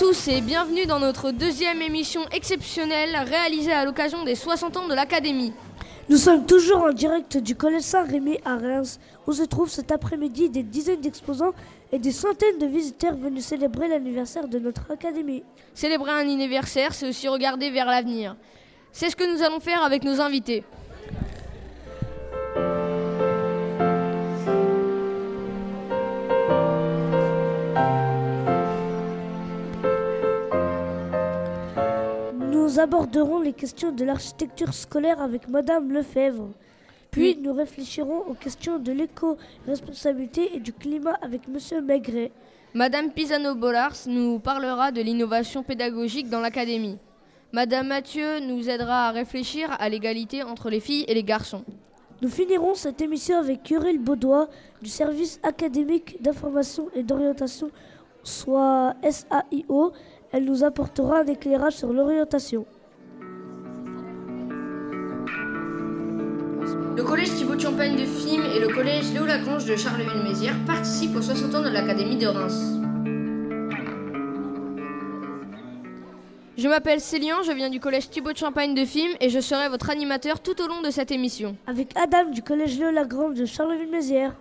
tous et bienvenue dans notre deuxième émission exceptionnelle réalisée à l'occasion des 60 ans de l'Académie. Nous sommes toujours en direct du Collège Saint-Rémy à Reims, où se trouvent cet après-midi des dizaines d'exposants et des centaines de visiteurs venus célébrer l'anniversaire de notre Académie. Célébrer un anniversaire, c'est aussi regarder vers l'avenir. C'est ce que nous allons faire avec nos invités. Aborderons les questions de l'architecture scolaire avec Madame Lefebvre. Puis nous réfléchirons aux questions de l'éco-responsabilité et du climat avec Monsieur Maigret. Madame Pisano-Bollars nous parlera de l'innovation pédagogique dans l'académie. Madame Mathieu nous aidera à réfléchir à l'égalité entre les filles et les garçons. Nous finirons cette émission avec Curil Baudois du service académique d'information et d'orientation, soit SAIO. Elle nous apportera un éclairage sur l'orientation. Le collège Thibaut de Champagne de Film et le collège Léo Lagrange de Charleville-Mézières participent aux 60 ans de l'Académie de Reims. Je m'appelle Célian, je viens du collège Thibaut de Champagne de Film et je serai votre animateur tout au long de cette émission. Avec Adam du collège Léo Lagrange de Charleville-Mézières.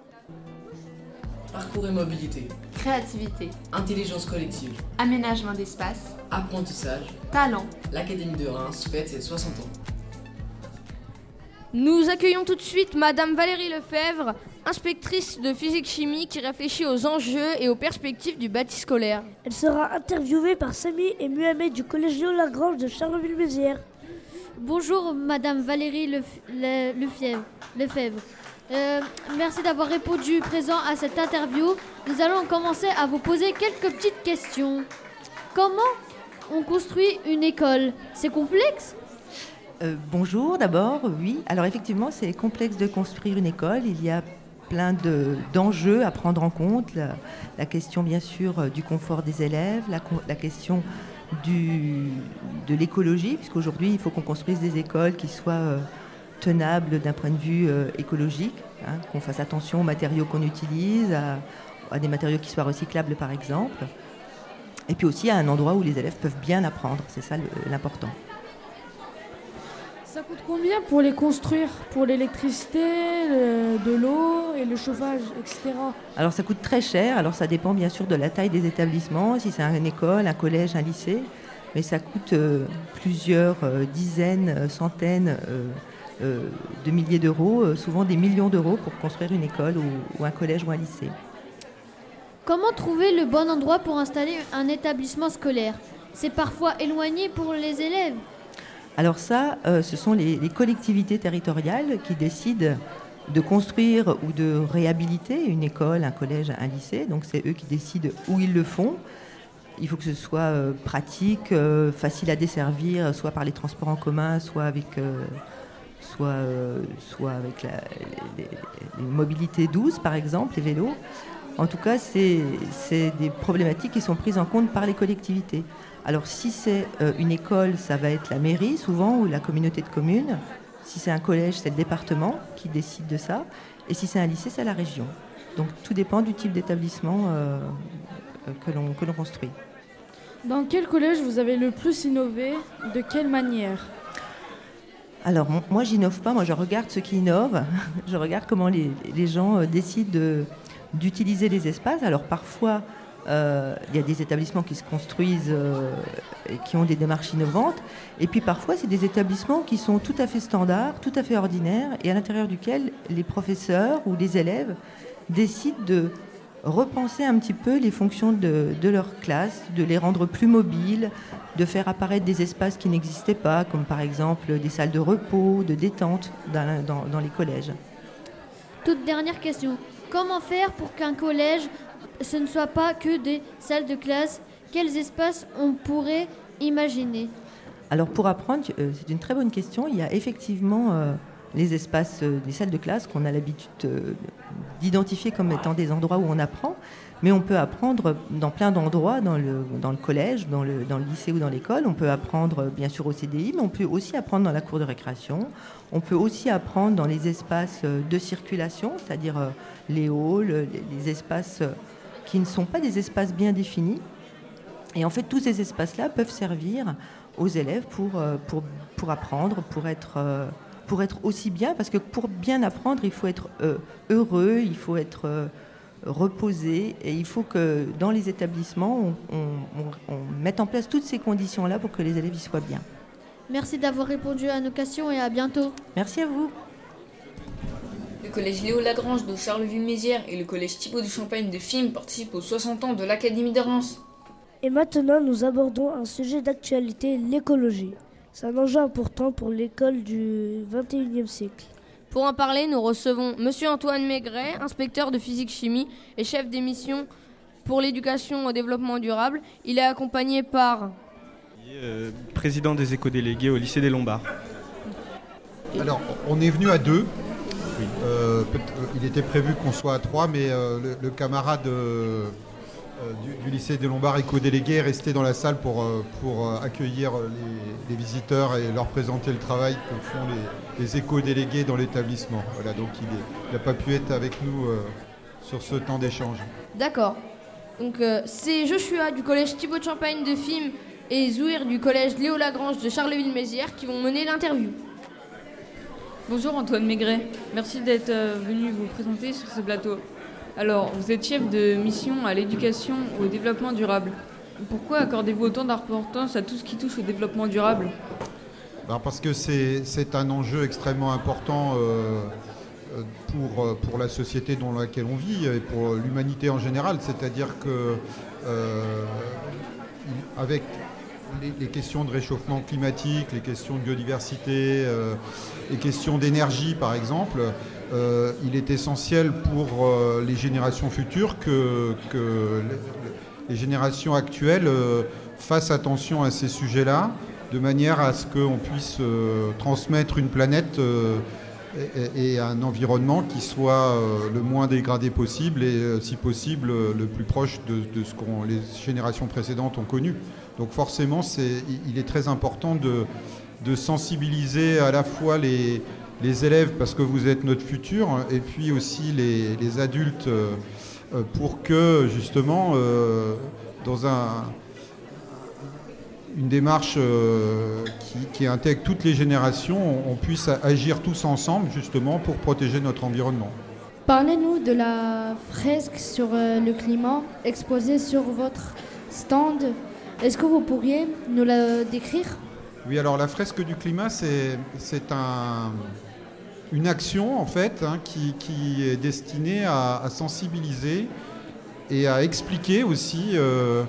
Parcours et mobilité. Créativité. Intelligence collective. Aménagement d'espace. Apprentissage. Talent. L'Académie de Reims fête ses 60 ans. Nous accueillons tout de suite Madame Valérie Lefebvre, inspectrice de physique-chimie qui réfléchit aux enjeux et aux perspectives du bâti scolaire. Elle sera interviewée par Samy et Muhammad du collège Léo Lagrange de Charleville-Mézières. Bonjour Madame Valérie Lef- Le- Lefebvre. Euh, merci d'avoir répondu présent à cette interview. Nous allons commencer à vous poser quelques petites questions. Comment on construit une école? C'est complexe? Euh, bonjour d'abord, oui. Alors effectivement, c'est complexe de construire une école. Il y a plein de- d'enjeux à prendre en compte. La, question bien sûr euh, du confort des élèves, la, question de l'écologie, puisqu'aujourd'hui il faut qu'on construise des écoles qui soient tenables d'un point de vue euh, écologique, hein, qu'on fasse attention aux matériaux qu'on utilise, à, à des matériaux qui soient recyclables par exemple. Et puis aussi à un endroit où les élèves peuvent bien apprendre, c'est ça l'important. Ça coûte combien pour les construire? Pour l'électricité, le- de l'eau et le chauffage, etc. Alors ça coûte très cher, alors ça dépend bien sûr de la taille des établissements, si c'est une école, un collège, un lycée, mais ça coûte euh, plusieurs euh, dizaines, centaines euh, de milliers d'euros, euh, souvent des millions d'euros pour construire une école ou, ou un collège ou un lycée. Comment trouver le bon endroit pour installer un établissement scolaire? C'est parfois éloigné pour les élèves. Alors ça, euh, ce sont les, les collectivités territoriales qui décident de construire ou de réhabiliter une école, un collège, un lycée. Donc c'est eux qui décident où ils le font. Il faut que ce soit euh, pratique, euh, facile à desservir, soit par les transports en commun, soit avec, euh, soit, euh, soit avec la, les, mobilités douces, par exemple, les vélos. En tout cas, c'est des problématiques qui sont prises en compte par les collectivités. Alors si c'est euh, une école, ça va être la mairie souvent ou la communauté de communes. Si c'est un collège, c'est le département qui décide de ça. Et si c'est un lycée, c'est la région. Donc tout dépend du type d'établissement euh, que l'on construit. Dans quel collège vous avez le plus innové? De quelle manière? Alors moi, j'innove pas. Moi, je regarde ce qui innove. je regarde comment les, gens euh, décident de- d'utiliser les espaces. Alors parfois, euh, il y a des établissements qui se construisent euh, et qui ont des démarches innovantes. Et puis parfois, c'est des établissements qui sont tout à fait standards, tout à fait ordinaires, et à l'intérieur duquel les professeurs ou les élèves décident de repenser un petit peu les fonctions de, de leur classe, de les rendre plus mobiles, de faire apparaître des espaces qui n'existaient pas, comme par exemple des salles de repos, de détente dans, dans- dans les collèges. Toute dernière question. Comment faire pour qu'un collège, ce ne soit pas que des salles de classe? Quels espaces on pourrait imaginer? Alors pour apprendre, euh, c'est une très bonne question. Il y a effectivement euh, les espaces, euh, des salles de classe qu'on a l'habitude euh, d'identifier comme étant des endroits où on apprend, mais on peut apprendre dans plein d'endroits, dans le, collège, dans le, lycée ou dans l'école. On peut apprendre euh, bien sûr au CDI, mais on peut aussi apprendre dans la cour de récréation. On peut aussi apprendre dans les espaces de circulation, c'est-à-dire les halls, les, les espaces qui ne sont pas des espaces bien définis. Et en fait, tous ces espaces-là peuvent servir aux élèves pour, apprendre, pour être, pour être aussi bien, parce que pour bien apprendre, il faut être euh, heureux, il faut être euh, reposé, et il faut que dans les établissements, on, on- on mette en place toutes ces conditions-là pour que les élèves y soient bien. Merci d'avoir répondu à nos questions et à bientôt. Merci à vous. Le collège Léo Lagrange de Charleville-Mézières et le collège Thibaut du Champagne de Film participent aux 60 ans de l'Académie de Reims. Et maintenant, nous abordons un sujet d'actualité, l'écologie. C'est un enjeu important pour l'école du 21e siècle. Pour en parler, nous recevons Monsieur Antoine Maigret, inspecteur de physique-chimie et chef d'émission pour l'éducation au développement durable. Il est accompagné par Euh, président des éco-délégués au lycée des Lombards. Alors, on est venu à deux. Euh, euh, il était prévu qu'on soit à trois, mais euh, le, le camarade du, du lycée des Lombards éco-délégué est resté dans la salle pour, euh, pour euh, accueillir euh, les, les visiteurs et leur présenter le travail que font les, les éco-délégués dans l'établissement. Voilà, donc il n'a pas pu être avec nous euh, sur ce temps d'échange. D'accord. Donc euh, c'est Joshua du collège Thibaut de Champagne de Film et Zouir du collège Léo Lagrange de Charleville-Mézières qui vont mener l'interview. Bonjour Antoine Maigret, merci d'être euh, venu vous présenter sur ce plateau. Alors, vous êtes chef de mission à l'éducation au développement durable. Pourquoi accordez-vous autant d'importance à tout ce qui touche au développement durable? Parce que c'est un enjeu extrêmement important euh, euh, pour, euh, pour la société dans laquelle on vit et pour l'humanité en général. C'est-à-dire que avec les, questions de réchauffement climatique, les questions de biodiversité, les questions d'énergie par exemple, euh, il est essentiel pour euh, les générations futures que, les- générations actuelles euh, fassent attention à ces sujets-là, de manière à ce qu'on puisse transmettre une planète et, un environnement qui soit le moins dégradé possible et, si possible, le plus proche de, ce que les générations précédentes ont connu. Donc forcément, il est très important de sensibiliser à la fois les, les élèves, parce que vous êtes notre futur, et puis aussi les, les adultes, euh, euh, pour que justement, euh, dans un, une démarche qui, qui intègre toutes les générations, on, puisse agir tous ensemble justement pour protéger notre environnement. Parlez-nous de la fresque sur le climat exposée sur votre stand. Est-ce que vous pourriez nous la décrire? Oui, alors la fresque du climat, c'est un, une action en fait hein, qui, est destinée à, sensibiliser et à expliquer aussi euh,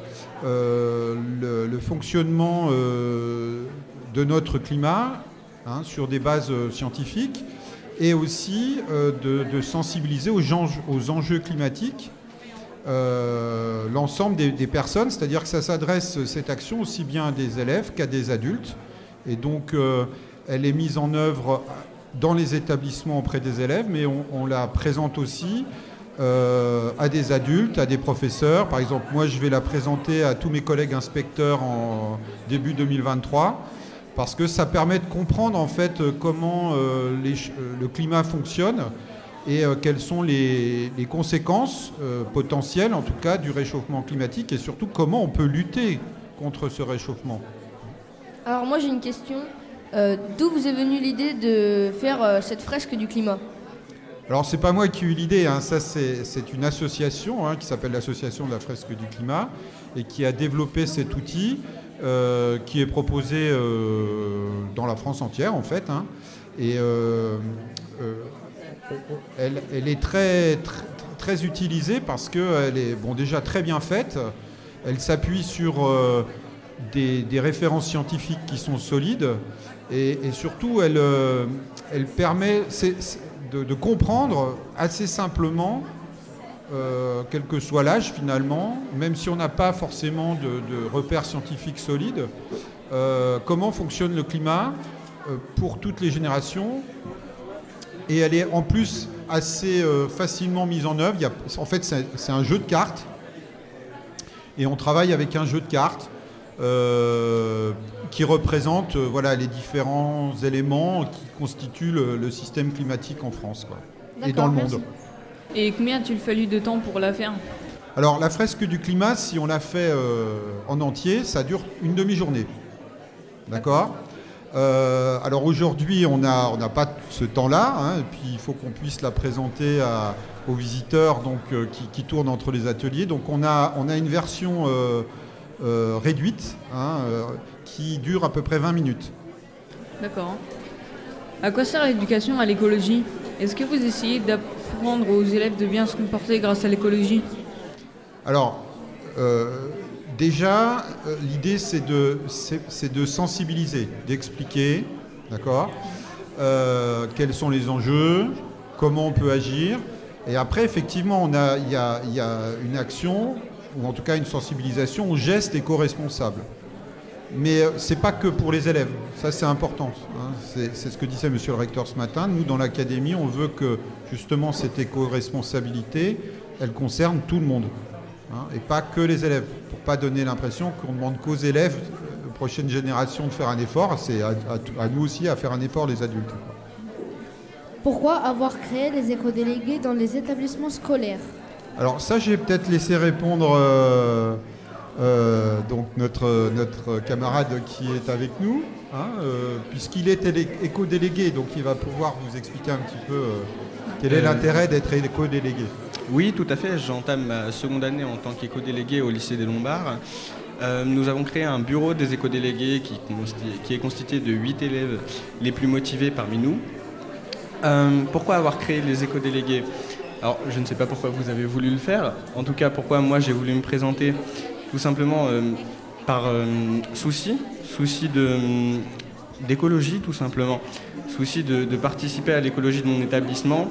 euh, le, fonctionnement euh, de notre climat hein, sur des bases scientifiques et aussi de, sensibiliser aux, enjeux climatiques l'ensemble des, des personnes, c'est-à-dire que ça s'adresse, cette action, aussi bien à des élèves qu'à des adultes. Et donc, elle est mise en œuvre dans les établissements auprès des élèves, mais on, la présente aussi euh, à des adultes, à des professeurs. Par exemple, moi, je vais la présenter à tous mes collègues inspecteurs en début 2023 parce que ça permet de comprendre en fait euh, comment euh, le climat fonctionne et quelles sont les, conséquences potentielles, en tout cas, du réchauffement climatique et surtout comment on peut lutter contre ce réchauffement. Alors moi j'ai une question. Euh, D'où vous est venue l'idée de faire euh, cette fresque du climat? Alors c'est pas moi qui ai eu l'idée, hein, ça c'est une association hein, qui s'appelle l'association de la fresque du climat et qui a développé cet outil euh, qui est proposé dans la France entière en fait. hein. et elle, est très, très, utilisée parce qu'elle est bon, déjà très bien faite. Elle s'appuie sur des références scientifiques qui sont solides et, surtout elle, euh, permet de, comprendre assez simplement, euh, quel que soit l'âge finalement, même si on n'a pas forcément de, repères scientifiques solides, euh, comment fonctionne le climat pour toutes les générations. Et elle est en plus assez facilement mise en œuvre. En fait, c'est un jeu de cartes. Et on travaille avec un jeu de cartes qui représente euh, voilà, les différents éléments qui constituent le, le système climatique en France quoi, et dans le merci. monde. Et combien a-t-il fallu de temps pour la faire? Alors la fresque du climat, si on la fait euh, en entier, ça dure une demi-journée. D'accord? Euh, Alors aujourd'hui, on n'a on pas ce temps-là, hein, et puis il faut qu'on puisse la présenter à- aux visiteurs donc, qui, qui tournent entre les ateliers. Donc on a, on a une version euh, réduite hein, euh, qui dure à peu près 20 minutes. D'accord. À quoi sert l'éducation à l'écologie? Est-ce que vous essayez d'apprendre aux élèves de bien se comporter grâce à l'écologie? Alors, euh, déjà, l'idée, c'est de, c'est- c'est de sensibiliser, d'expliquer, d'accord, quels sont les enjeux, comment on peut agir? Et après, effectivement, a- il y a, il y a une action, ou en tout cas une sensibilisation aux gestes éco-responsables. Mais euh, c'est pas que pour les élèves, ça c'est important. hein. C'est ce que disait Monsieur le recteur ce matin. Nous, dans l'académie, on veut que justement cette éco-responsabilité, elle concerne tout le monde, hein, et pas que les élèves, pour pas donner l'impression qu'on demande qu'aux élèves, prochaine génération, de faire un effort. C'est à, nous aussi à faire un effort, les adultes. quoi. Pourquoi avoir créé les éco-délégués dans les établissements scolaires? Alors ça, j'ai peut-être laissé répondre euh, euh, donc notre, notre camarade qui est avec nous, hein, euh, puisqu'il est éco-délégué, donc il va pouvoir vous expliquer un petit peu quel est l'intérêt d'être éco-délégué. Oui, tout à fait. J'entame ma seconde année en tant qu'éco-délégué au lycée des Lombards. Euh, nous avons créé un bureau des éco-délégués qui, qui est constitué de 8 élèves les plus motivés parmi nous. Euh, pourquoi avoir créé les éco-délégués? Alors, je ne sais pas pourquoi vous avez voulu le faire. En tout cas, pourquoi moi j'ai voulu me présenter Tout simplement euh, par euh, souci, souci de, d'écologie tout simplement, souci de, participer à l'écologie de mon établissement.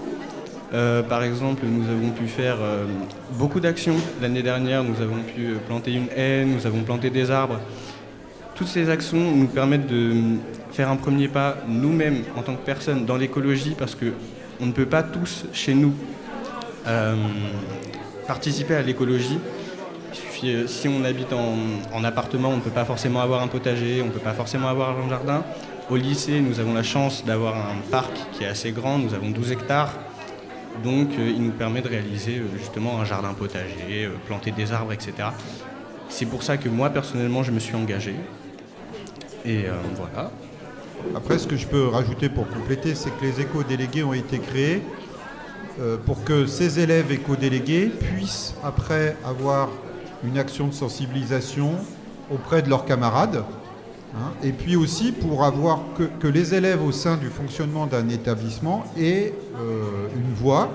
Euh, par exemple, nous avons pu faire euh, beaucoup d'actions. L'année dernière, nous avons pu euh, planter une haie, nous avons planté des arbres. Toutes ces actions nous permettent de euh, faire un premier pas nous-mêmes en tant que personnes dans l'écologie parce que on ne peut pas tous chez nous euh, participer à l'écologie. Suffit, euh, Si on habite en, en appartement, on ne peut pas forcément avoir un potager, on ne peut pas forcément avoir un jardin. Au lycée, nous avons la chance d'avoir un parc qui est assez grand, nous avons 12 hectares. Donc euh, il nous permet de réaliser justement un jardin potager, planter des arbres, etc. C'est pour ça que moi personnellement je me suis engagé. Et voilà. Après, ce que je peux rajouter pour compléter, c'est que les éco-délégués ont été créés pour que ces élèves éco-délégués puissent après avoir une action de sensibilisation auprès de leurs camarades. hein, et puis aussi pour avoir que, les élèves au sein du fonctionnement d'un établissement aient euh, une voix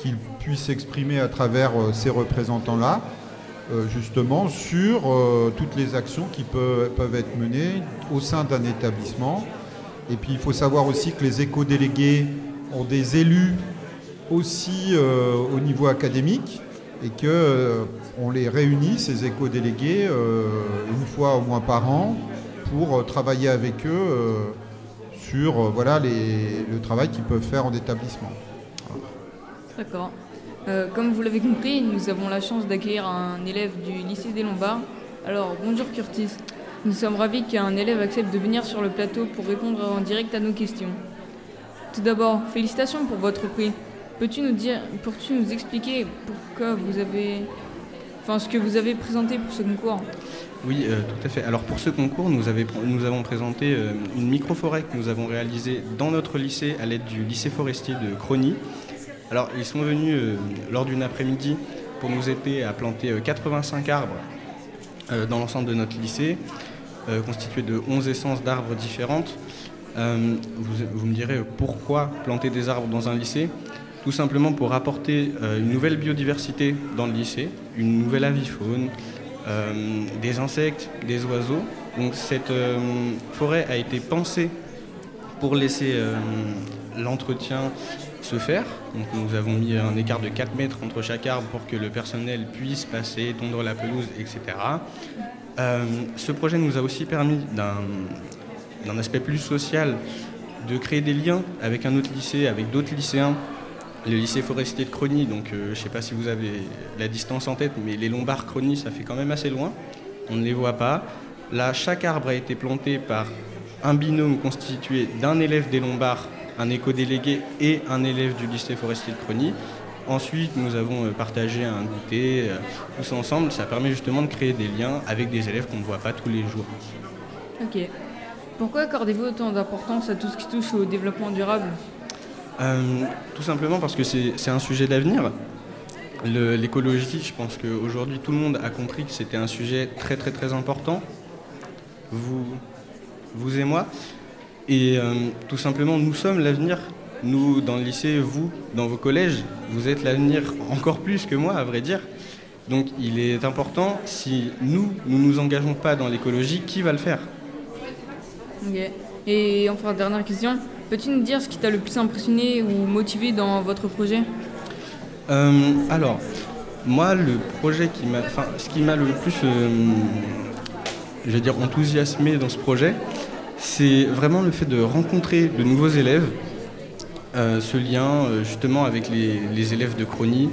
qu'ils puissent exprimer à travers euh, ces représentants-là, euh, justement sur euh, toutes les actions qui peuvent être menées au sein d'un établissement. Et puis il faut savoir aussi que les éco-délégués ont des élus aussi euh, au niveau académique et que euh, on les réunit, ces éco-délégués, euh, une fois au moins par an pour euh, travailler avec eux sur voilà, le travail qu'ils peuvent faire en établissement. D'accord. Comme vous l'avez compris, nous avons la chance d'accueillir un élève du lycée des Lombards. Alors, bonjour Curtis. Nous sommes ravis qu'un élève accepte de venir sur le plateau pour répondre en direct à nos questions. Tout d'abord, félicitations pour votre prix. Peux-tu nous dire, peux-tu nous expliquer pourquoi vous avez, enfin, ce que vous avez présenté pour ce concours? Oui, euh, tout à fait. Alors pour ce concours, nous, avons présenté euh, une microforêt que nous avons réalisée dans notre lycée à l'aide du lycée forestier de Crony. Alors ils sont venus euh, lors d'une après-midi pour nous aider à planter euh, 85 arbres dans l'ensemble de notre lycée, euh, constitué de 11 essences d'arbres différentes. Vous, me direz pourquoi planter des arbres dans un lycée? Tout simplement pour apporter euh, une nouvelle biodiversité dans le lycée, une nouvelle avifaune, euh, des insectes, des oiseaux. Donc cette euh, forêt a été pensée pour laisser l'entretien se faire. Donc nous avons mis un écart de 4 mètres entre chaque arbre pour que le personnel puisse passer, tondre la pelouse, etc. Ce projet nous a aussi permis d'un aspect plus social de créer des liens avec un autre lycée, avec d'autres lycéens. Le lycée forestier de Crony, donc euh, je ne sais pas si vous avez la distance en tête, mais les Lombards Crony, ça fait quand même assez loin. On ne les voit pas. Là, chaque arbre a été planté par un binôme constitué d'un élève des Lombards, un éco-délégué et un élève du lycée forestier de Crony. Ensuite, nous avons euh, partagé un goûter, euh, tous ensemble. Ça permet justement de créer des liens avec des élèves qu'on ne voit pas tous les jours. Ok. Pourquoi accordez-vous autant d'importance à tout ce qui touche au développement durable? Tout simplement parce que c'est un sujet d'avenir. L'écologie, je pense qu'aujourd'hui tout le monde a compris que c'était un sujet très très très important. Vous, vous et moi. Et euh, tout simplement, nous sommes l'avenir. Nous, dans le lycée, vous, dans vos collèges, vous êtes l'avenir encore plus que moi, à vrai dire. Donc il est important, si nous, nous nous engageons pas dans l'écologie, qui va le faire? Et enfin, dernière question. Peux-tu nous dire ce qui t'a le plus impressionné ou motivé dans votre projet Euh, alors, moi, le projet qui m'a, ce qui m'a le plus, euh, dire, enthousiasmé dans ce projet, c'est vraiment le fait de rencontrer de nouveaux élèves, euh, ce lien euh, justement avec les, élèves de Chronie.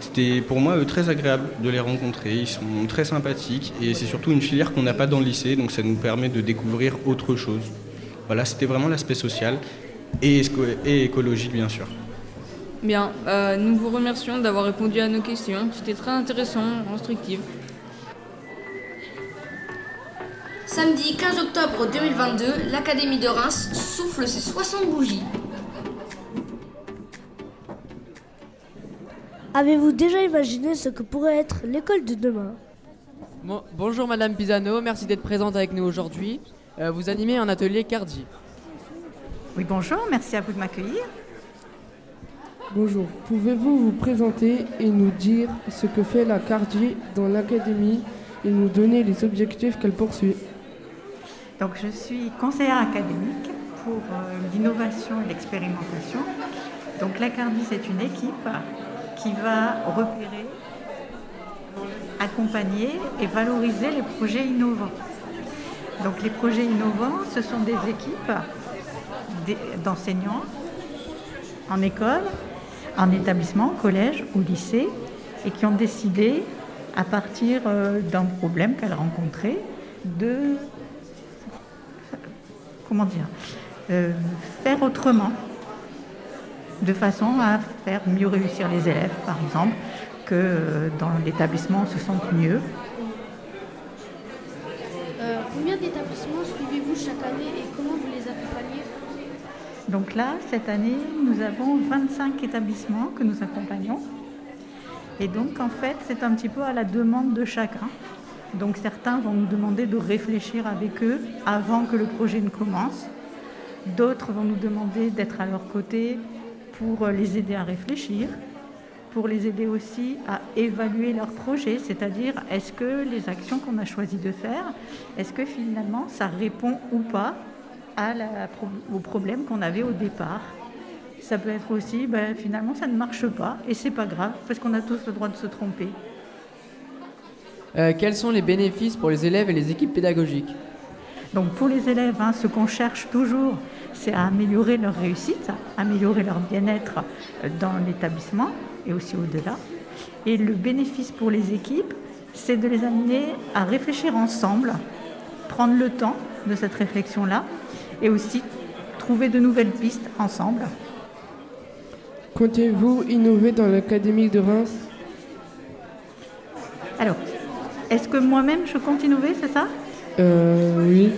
C'était pour moi très agréable de les rencontrer, ils sont très sympathiques et c'est surtout une filière qu'on n'a pas dans le lycée, donc ça nous permet de découvrir autre chose. Voilà, c'était vraiment l'aspect social et, écologique bien sûr. Bien, euh, nous vous remercions d'avoir répondu à nos questions. C'était très intéressant, instructif. Samedi 15 octobre 2022, l'Académie de Reims souffle ses 60 bougies. Avez-vous déjà imaginé ce que pourrait être l'école de demain? Bon- bonjour Madame Pisano, merci d'être présente avec nous aujourd'hui. Euh, vous animez un atelier Cardi. Oui, bonjour, merci à vous de m'accueillir. Bonjour, pouvez-vous vous présenter et nous dire ce que fait la Cardi dans l'académie et nous donner les objectifs qu'elle poursuit? Donc, je suis conseillère académique pour euh, l'innovation et l'expérimentation. Donc, la CARDI, c'est une équipe qui va repérer, accompagner et valoriser les projets innovants. Donc, les projets innovants, ce sont des équipes d'enseignants en école, en établissement, collège ou lycée, et qui ont décidé, à partir euh, d'un problème qu'elles rencontraient, de comment dire, euh, faire autrement, de façon à faire mieux réussir les élèves, par exemple, que euh, dans l'établissement se sentent mieux. Euh, combien d'établissements suivez-vous chaque année et comment vous les accompagnez? Donc là, cette année, nous avons 25 établissements que nous accompagnons. Et donc, en fait, c'est un petit peu à la demande de chacun. Donc, certains vont nous demander de réfléchir avec eux avant que le projet ne commence. D'autres vont nous demander d'être à leur côté pour les aider à réfléchir, pour les aider aussi à évaluer leur projet, c'est-à-dire est-ce que les actions qu'on a choisi de faire, est-ce que finalement ça répond ou pas à la pro- au problème qu'on avait au départ? Ça peut être aussi, ben, finalement, ça ne marche pas et c'est pas grave parce qu'on a tous le droit de se tromper. Euh, quels sont les bénéfices pour les élèves et les équipes pédagogiques? Donc pour les élèves, hein, ce qu'on cherche toujours, c'est à améliorer leur réussite, à améliorer leur bien-être euh, dans l'établissement et aussi au-delà. Et le bénéfice pour les équipes, c'est de les amener à réfléchir ensemble, prendre le temps de cette réflexion-là et aussi trouver de nouvelles pistes ensemble. Comptez-vous innover dans l'académie de Reims? Alors, est-ce que moi-même je compte innover, c'est ça? Euh, oui.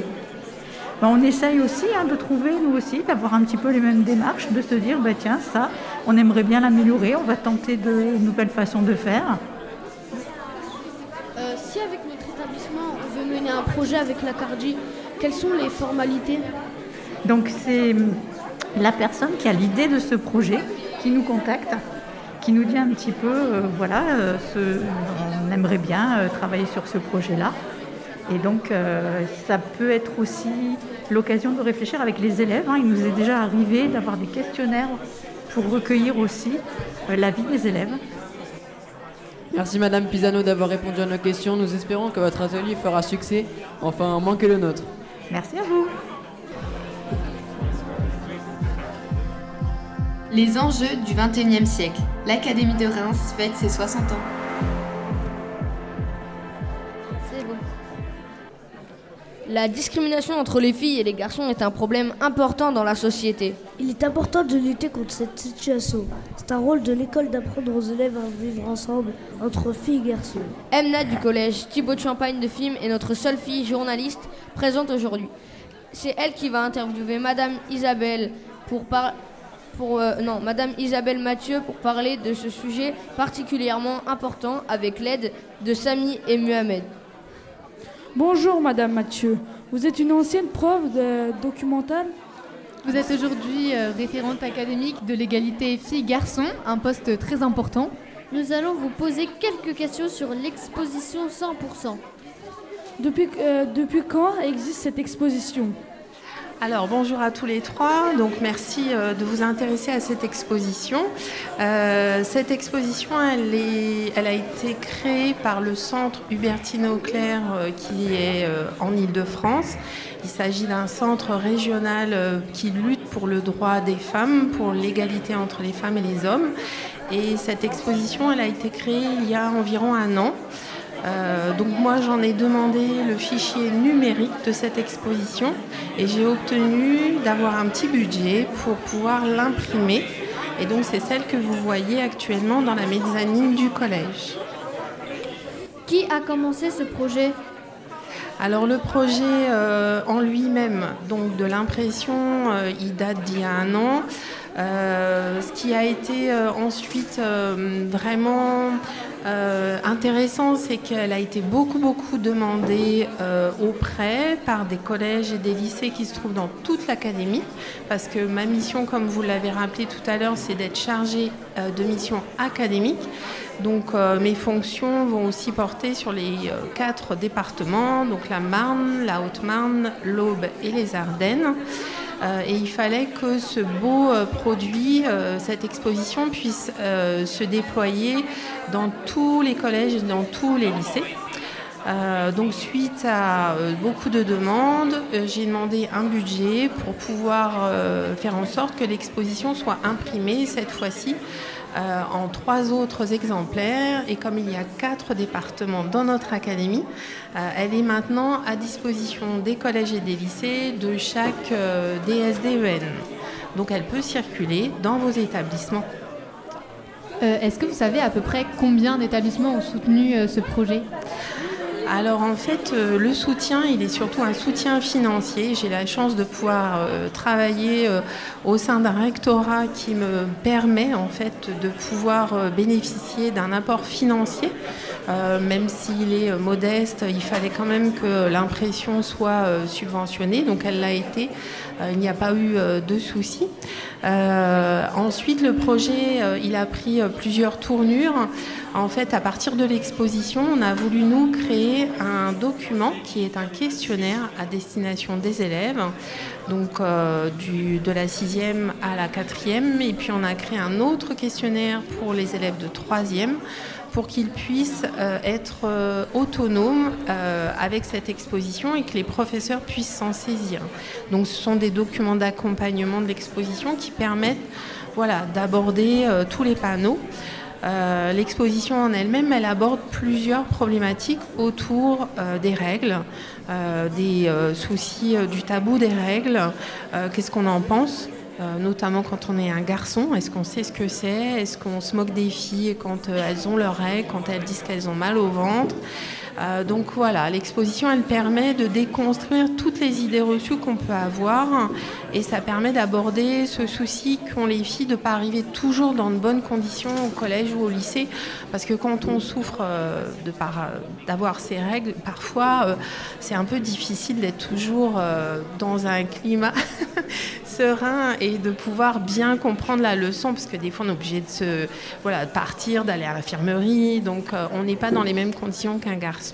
Ben, on essaye aussi hein, de trouver, nous aussi, d'avoir un petit peu les mêmes démarches, de se dire, bah, tiens, ça, on aimerait bien l'améliorer, on va tenter de nouvelles façons de faire. Euh, Si avec notre établissement on veut mener un projet avec la Cardi, quelles sont les formalités? Donc c'est hum, la personne qui a l'idée de ce projet qui nous contacte, qui nous dit un petit peu, euh, voilà, euh, ce- on aimerait bien travailler sur ce projet-là. Et donc euh, ça peut être aussi l'occasion de réfléchir avec les élèves. hein. Il nous est déjà arrivé d'avoir des questionnaires pour recueillir aussi euh, l'avis des élèves. Merci Madame Pisano d'avoir répondu à nos questions. Nous espérons que votre atelier fera succès, enfin moins que le nôtre. Merci à vous. Les enjeux du XXIe siècle. L'Académie de Reims fête ses 60 ans. La discrimination entre les filles et les garçons est un problème important dans la société. Il est important de lutter contre cette situation. C'est un rôle de l'école d'apprendre aux élèves à vivre ensemble entre filles et garçons. Emna du collège Thibaut de Champagne de Film est notre seule fille journaliste présente aujourd'hui. C'est elle qui va interviewer Madame Isabelle pour par- pour, euh, non, Madame Isabelle Mathieu pour parler de ce sujet particulièrement important avec l'aide de Samy et Muhammad. Bonjour Madame Mathieu. Vous êtes une ancienne prof de documentale Vous êtes aujourd'hui euh, référente académique de l'égalité filles-garçons, un poste très important. Nous allons vous poser quelques questions sur l'exposition 100%. depuis, euh, depuis quand existe cette exposition? Alors bonjour à tous les trois, donc merci euh, de vous intéresser à cette exposition. Euh, cette exposition, elle, est- a été créée par le centre Hubertine Auclair euh, qui est en Ile-de-France. Il s'agit d'un centre régional qui lutte pour le droit des femmes, pour l'égalité entre les femmes et les hommes. Et cette exposition, elle a été créée il y a environ un an. Euh, donc moi j'en ai demandé le fichier numérique de cette exposition et j'ai obtenu d'avoir un petit budget pour pouvoir l'imprimer. Et donc c'est celle que vous voyez actuellement dans la mezzanine du collège. Qui a commencé ce projet? Alors le projet euh, en lui-même, donc de l'impression, euh, il date d'il y a un an. Euh, ce qui a été ensuite vraiment euh, intéressant, c'est qu'elle a été beaucoup beaucoup demandée euh, auprès par des collèges et des lycées qui se trouvent dans toute l'académie, parce que ma mission, comme vous l'avez rappelé tout à l'heure, c'est d'être chargée euh, de missions académiques. Donc mes fonctions vont aussi porter sur les quatre départements, donc la Marne, la Haute-Marne, l'Aube et les Ardennes. Euh, et il fallait que ce beau euh, produit, euh, cette exposition, puisse se déployer dans tous les collèges et dans tous les lycées. Donc suite à beaucoup de demandes, j'ai demandé un budget pour pouvoir faire en sorte que l'exposition soit imprimée cette fois-ci euh, en trois autres exemplaires. Et comme il y a quatre départements dans notre académie, euh, elle est maintenant à disposition des collèges et des lycées de chaque euh, DSDEN. Donc elle peut circuler dans vos établissements. Est-ce que vous savez à peu près combien d'établissements ont soutenu ce projet? Alors en fait, euh, le soutien, il est surtout un soutien financier. J'ai la chance de pouvoir euh, travailler euh, au sein d'un rectorat qui me permet en fait de pouvoir bénéficier d'un apport financier. Même s'il est modeste, il fallait quand même que l'impression soit subventionnée, donc elle l'a été. Il n'y a pas eu de soucis. Ensuite, le projet, il a pris plusieurs tournures. En fait, à partir de l'exposition, on a voulu nous créer un document qui est un questionnaire à destination des élèves, donc euh, de la sixième à la quatrième. Et puis on a créé un autre questionnaire pour les élèves de troisième pour qu'ils puissent euh, être euh, autonomes avec cette exposition et que les professeurs puissent s'en saisir. Donc ce sont des documents d'accompagnement de l'exposition qui permettent voilà, d'aborder tous les panneaux. Euh, L'exposition en elle-même, elle aborde plusieurs problématiques autour euh, des règles, euh, des soucis du tabou des règles, qu'est-ce qu'on en pense, notamment quand on est un garçon, est-ce qu'on sait ce que c'est, est-ce qu'on se moque des filles quand elles ont leurs règles, quand elles disent qu'elles ont mal au ventre? Euh, donc voilà, l'exposition, elle permet de déconstruire toutes les idées reçues qu'on peut avoir et ça permet d'aborder ce souci qu'ont les filles de ne pas arriver toujours dans de bonnes conditions au collège ou au lycée. Parce que quand on souffre euh, euh, d'avoir ces règles, parfois c'est un peu difficile d'être toujours dans un climat serein et de pouvoir bien comprendre la leçon. Parce que des fois on est obligé de se voilà de partir d'aller à l'infirmerie. Donc on n'est pas dans les mêmes conditions qu'un garçon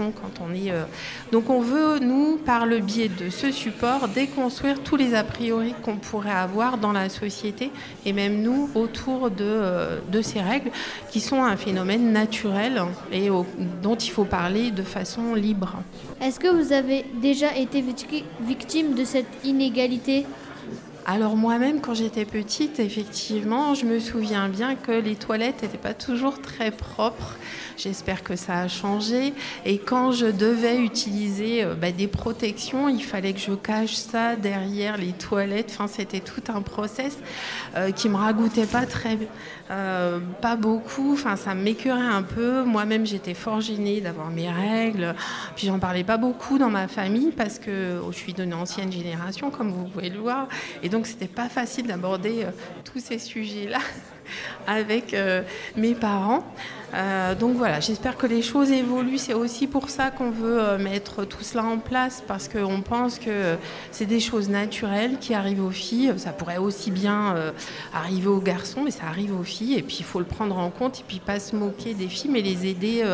euh, donc on veut nous par le biais de ce support déconstruire tous les a priori qu'on pourrait avoir dans la société et même nous autour de, euh, ces règles qui sont un phénomène naturel et dont il faut parler de façon libre. Est-ce que vous avez déjà été victi- victime de cette inégalité? Alors moi-même, quand j'étais petite, effectivement, je me souviens bien que les toilettes n'étaient pas toujours très propres. J'espère que ça a changé. Et quand je devais utiliser euh, bah, des protections, il fallait que je cache ça derrière les toilettes. Enfin, c'était tout un process euh, qui me ragoûtait pas très, euh, pas beaucoup. Enfin, ça m'écœurait un peu. Moi-même, j'étais fort gênée d'avoir mes règles. Puis j'en parlais pas beaucoup dans ma famille parce que oh, je suis d'une ancienne génération, comme vous pouvez le voir. Donc, c'était pas facile d'aborder tous ces sujets-là avec mes parents. Euh, donc voilà, j'espère que les choses évoluent. C'est aussi pour ça qu'on veut euh, mettre tout cela en place, parce qu'on pense que c'est des choses naturelles qui arrivent aux filles. Ça pourrait aussi bien euh, arriver aux garçons, mais ça arrive aux filles. Et puis il faut le prendre en compte et puis pas se moquer des filles, mais les aider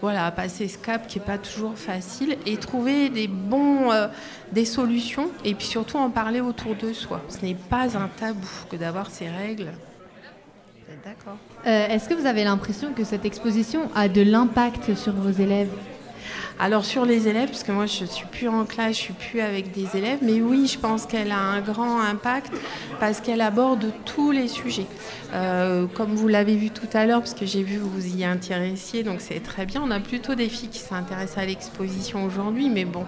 voilà, à passer ce cap qui n'est pas toujours facile et trouver des bons, des solutions et puis surtout en parler autour de soi. Ce n'est pas un tabou que d'avoir ces règles. D'accord. Euh, est-ce que vous avez l'impression que cette exposition a de l'impact sur vos élèves? Alors sur les élèves, parce que moi je suis plus en classe, je suis plus avec des élèves, mais oui, je pense qu'elle a un grand impact parce qu'elle aborde tous les sujets. Euh, comme vous l'avez vu tout à l'heure, parce que j'ai vu que vous y intéressiez, donc c'est très bien. On a plutôt des filles qui s'intéressent à l'exposition aujourd'hui, mais bon,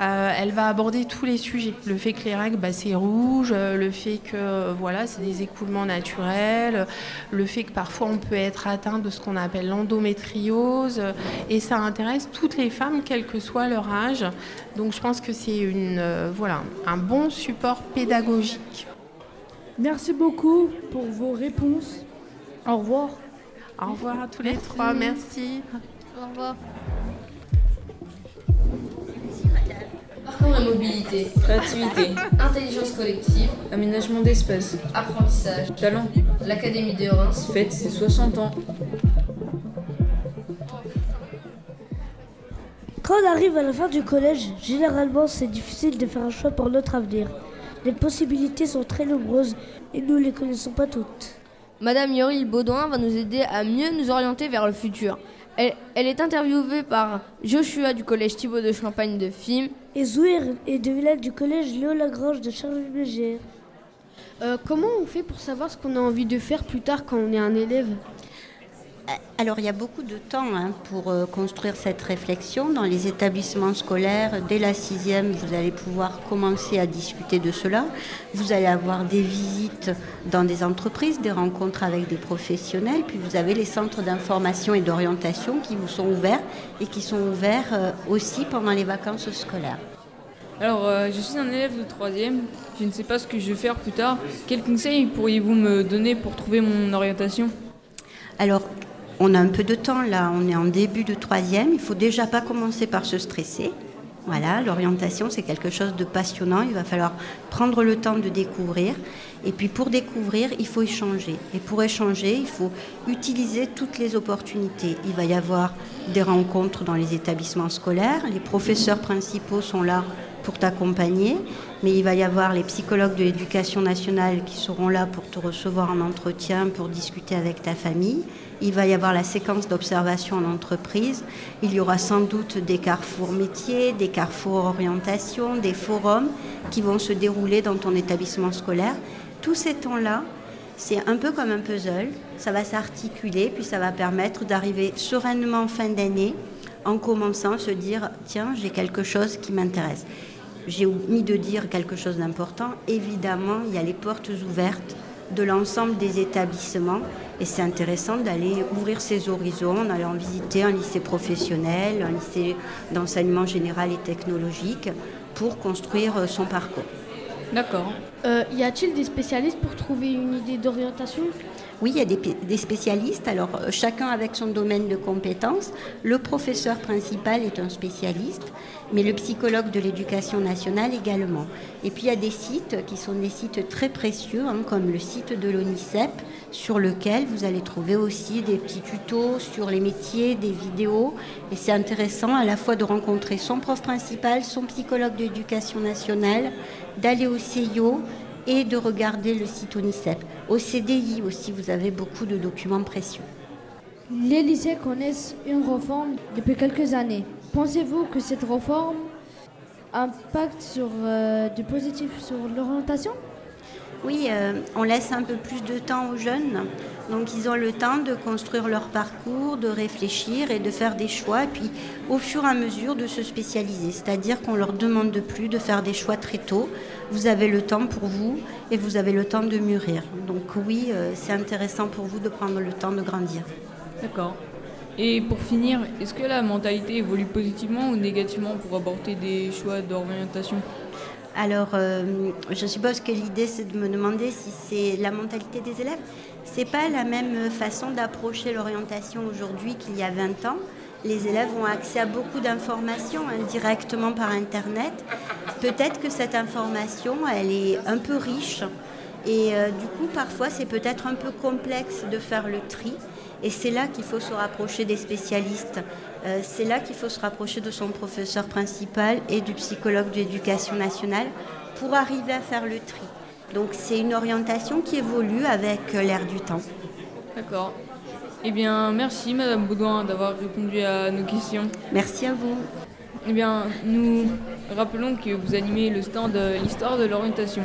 euh, elle va aborder tous les sujets. Le fait que les règles, bah, c'est rouge, euh, le fait que voilà, c'est des écoulements naturels, le fait que parfois on peut être atteint de ce qu'on appelle l'endométriose, et ça intéresse toutes les femmes, quel que soit leur âge. Donc je pense que c'est une, voilà, un bon support pédagogique. Merci beaucoup pour vos réponses. Au revoir. Au revoir à tous les trois, merci. Au revoir. Parcours et mobilité, créativité, intelligence collective, aménagement d'espace, apprentissage, talent. L'Académie de Reims fête ses 60 ans. Quand on arrive à la fin du collège, généralement c'est difficile de faire un choix pour notre avenir. Les possibilités sont très nombreuses et nous ne les connaissons pas toutes. Madame Yoril Baudouin va nous aider à mieux nous orienter vers le futur. Elle, est interviewée par Joshua du collège Thibault de Champagne de Film et Zouir et de Villette du collège Léo Lagrange de Charles-Mégère. Euh, comment on fait pour savoir ce qu'on a envie de faire plus tard quand on est un élève? Alors il y a beaucoup de temps hein, pour euh, construire cette réflexion. Dans les établissements scolaires, dès la sixième, vous allez pouvoir commencer à discuter de cela. Vous allez avoir des visites dans des entreprises, des rencontres avec des professionnels, puis vous avez les centres d'information et d'orientation qui vous sont ouverts et qui sont ouverts euh, aussi pendant les vacances scolaires. Alors, je suis un élève de troisième. Je ne sais pas ce que je vais faire plus tard. Quels conseils pourriez-vous me donner pour trouver mon orientation? Alors, on a un peu de temps là, on est en début de troisième, il faut déjà pas commencer par se stresser. Voilà, l'orientation c'est quelque chose de passionnant, il va falloir prendre le temps de découvrir. Et puis pour découvrir, il faut échanger. Et pour échanger, il faut utiliser toutes les opportunités. Il va y avoir des rencontres dans les établissements scolaires, les professeurs principaux sont là pour t'accompagner, mais il va y avoir les psychologues de l'éducation nationale qui seront là pour te recevoir en entretien, pour discuter avec ta famille. Il va y avoir la séquence d'observation en entreprise. Il y aura sans doute des carrefours métiers, des carrefours orientation, des forums qui vont se dérouler dans ton établissement scolaire. Tous ces temps-là, c'est un peu comme un puzzle. Ça va s'articuler, puis ça va permettre d'arriver sereinement en fin d'année en commençant à se dire tiens, j'ai quelque chose qui m'intéresse. J'ai omis de dire quelque chose d'important. Évidemment, il y a les portes ouvertes de l'ensemble des établissements. Et c'est intéressant d'aller ouvrir ses horizons, en allant visiter un lycée professionnel, un lycée d'enseignement général et technologique pour construire euh, son parcours. D'accord. Euh, y a-t-il des spécialistes pour trouver une idée d'orientation? Oui, il y a des, spécialistes, alors euh, chacun avec son domaine de compétences. Le professeur principal est un spécialiste, mais le psychologue de l'éducation nationale également. Et puis il y a des sites qui sont des sites très précieux, hein, comme le site de l'ONICEP, sur lequel vous allez trouver aussi des petits tutos sur les métiers, des vidéos. Et c'est intéressant à la fois de rencontrer son prof principal, son psychologue de l'éducation nationale, d'aller au CIO et de regarder le site ONICEP. Au CDI aussi, vous avez beaucoup de documents précieux. Les lycées connaissent une réforme depuis quelques années. Pensez-vous que cette réforme impacte sur, euh, du positif sur l'orientation? Oui, euh, on laisse un peu plus de temps aux jeunes. Donc ils ont le temps de construire leur parcours, de réfléchir et de faire des choix, et puis au fur et à mesure de se spécialiser. C'est-à-dire qu'on leur demande de plus de faire des choix très tôt. Vous avez le temps pour vous et vous avez le temps de mûrir. Donc oui, euh, c'est intéressant pour vous de prendre le temps de grandir. D'accord. Et pour finir, est-ce que la mentalité évolue positivement ou négativement pour apporter des choix d'orientation? Alors, euh, je suppose que l'idée, c'est de me demander si c'est la mentalité des élèves. C'est pas la même façon d'approcher l'orientation aujourd'hui qu'il y a 20 ans. Les élèves ont accès à beaucoup d'informations indirectement par Internet. Peut-être que cette information, elle est un peu riche. Et euh, du coup, parfois, c'est peut-être un peu complexe de faire le tri. Et c'est là qu'il faut se rapprocher des spécialistes. Euh, c'est là qu'il faut se rapprocher de son professeur principal et du psychologue de l'éducation nationale pour arriver à faire le tri. Donc c'est une orientation qui évolue avec euh, l'air du temps. D'accord. Eh bien, merci Madame Baudouin d'avoir répondu à nos questions. Merci à vous. Eh bien, nous rappelons que vous animez le stand L'histoire de l'orientation.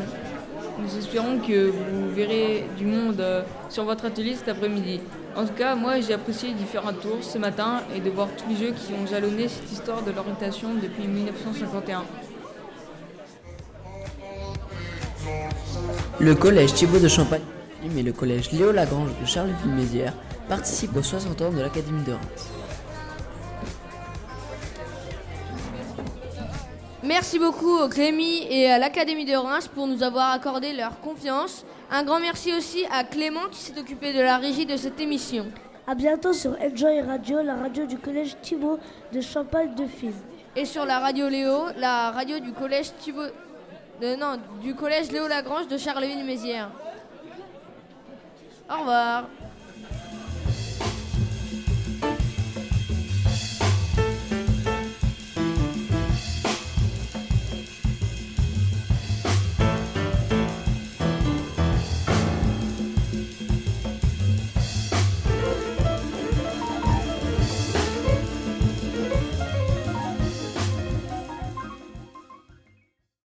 Nous espérons que vous verrez du monde euh, sur votre atelier cet après-midi. En tout cas, moi j'ai apprécié différents tours ce matin et de voir tous les jeux qui ont jalonné cette histoire de l'orientation depuis 1951. Le collège Thibaut de Champagne et le collège Léo Lagrange de Charleville-Mézières participent aux 60 ans de l'Académie de Reims. Merci beaucoup au Clémy et à l'Académie de Reims pour nous avoir accordé leur confiance. Un grand merci aussi à Clément qui s'est occupé de la régie de cette émission. A bientôt sur Enjoy Radio, la radio du collège Thibaut de Champagne de Fils. Et sur la radio Léo, la radio du collège Thibaut. de- non, du collège Léo Lagrange de Charleville-Mézières. Au revoir.